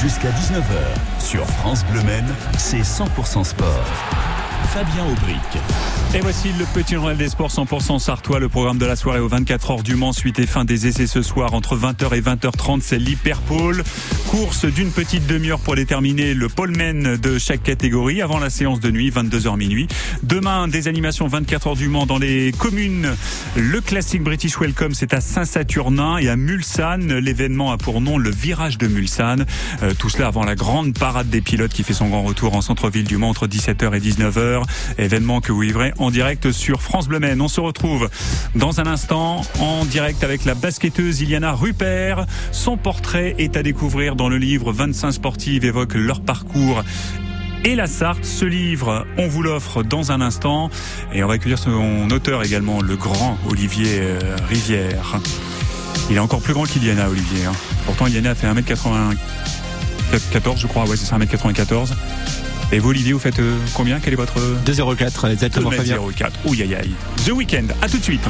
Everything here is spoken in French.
Jusqu'à 19h, sur France Bleu Men, c'est 100% sport. Fabien Aubric. Et voici le petit journal des sports 100% sartois, le programme de la soirée aux 24 heures du Mans, suite et fin des essais ce soir entre 20h et 20h30, c'est l'hyperpole. Course d'une petite demi-heure pour déterminer le poleman de chaque catégorie avant la séance de nuit, 22h minuit. Demain, des animations 24 heures du Mans dans les communes. Le classique British Welcome, c'est à Saint-Saturnin et à Mulsanne. L'événement a pour nom le virage de Mulsanne. Euh, tout cela avant la grande parade des pilotes qui fait son grand retour en centre-ville du Mans entre 17h et 19h. Événement que vous vivrez en direct sur France Bleu. On se retrouve dans un instant en direct avec la basketteuse Iliana Rupert. Son portrait est à découvrir dans le livre 25 sportives évoquent leur parcours et la Sarthe. Ce livre, on vous l'offre dans un instant. Et on va accueillir son auteur également, le grand Olivier euh, Rivière. Il est encore plus grand qu'Iliana, Olivier. Hein. Pourtant, Iliana fait 1m94, je crois. Ouais, c'est ça, 1m94. Et vous, Olivier, vous faites euh, combien? Quel est votre 2,04 exactement, Fabien. 2,04. Ouh, aïe, aïe. The Weekend. À tout de suite.